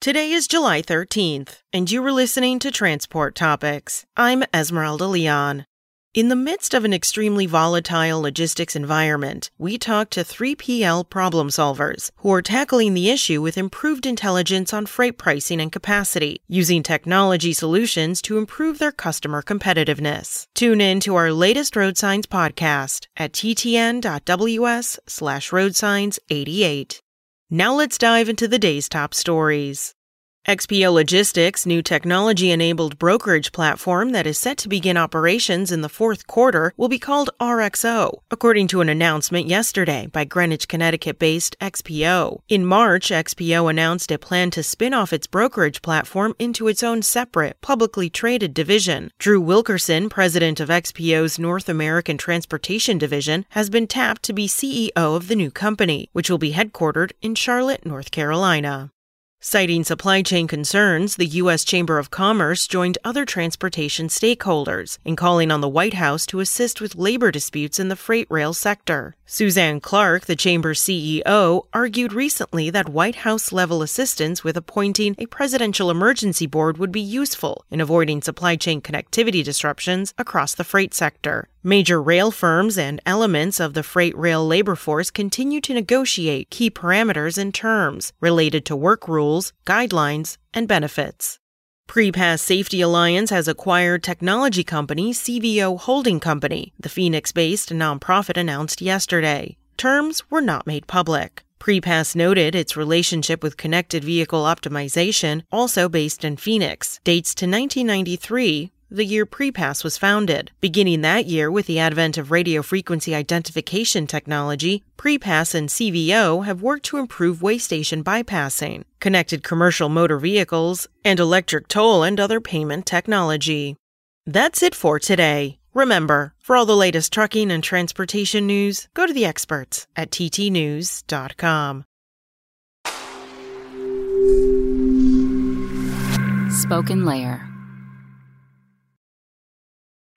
Today is July 13th, and you are listening to Transport Topics. I'm Esmeralda Leon. In the midst of an extremely volatile logistics environment, we talked to 3PL problem solvers who are tackling the issue with improved intelligence on freight pricing and capacity, using technology solutions to improve their customer competitiveness. Tune in to our latest Road Signs podcast at ttn.ws slash roadsigns88. Now let's dive into the day's top stories. XPO Logistics' new technology enabled brokerage platform that is set to begin operations in the fourth quarter will be called RXO, according to an announcement yesterday by Greenwich, Connecticut based XPO. In March, XPO announced it planned to spin off its brokerage platform into its own separate, publicly traded division. Drew Wilkerson, president of XPO's North American Transportation Division, has been tapped to be CEO of the new company, which will be headquartered in Charlotte, North Carolina. Citing supply chain concerns, the U.S. Chamber of Commerce joined other transportation stakeholders in calling on the White House to assist with labor disputes in the freight rail sector. Suzanne Clark, the Chamber's CEO, argued recently that White House level assistance with appointing a presidential emergency board would be useful in avoiding supply chain connectivity disruptions across the freight sector. Major rail firms and elements of the freight rail labor force continue to negotiate key parameters and terms related to work rules, guidelines, and benefits. Prepass Safety Alliance has acquired technology company CVO Holding Company, the Phoenix based nonprofit announced yesterday. Terms were not made public. Prepass noted its relationship with Connected Vehicle Optimization, also based in Phoenix, dates to 1993 the year Prepass was founded. Beginning that year with the advent of radio frequency identification technology, Prepass and CVO have worked to improve weigh station bypassing, connected commercial motor vehicles, and electric toll and other payment technology. That's it for today. Remember, for all the latest trucking and transportation news, go to the experts at ttnews.com. Spoken Layer.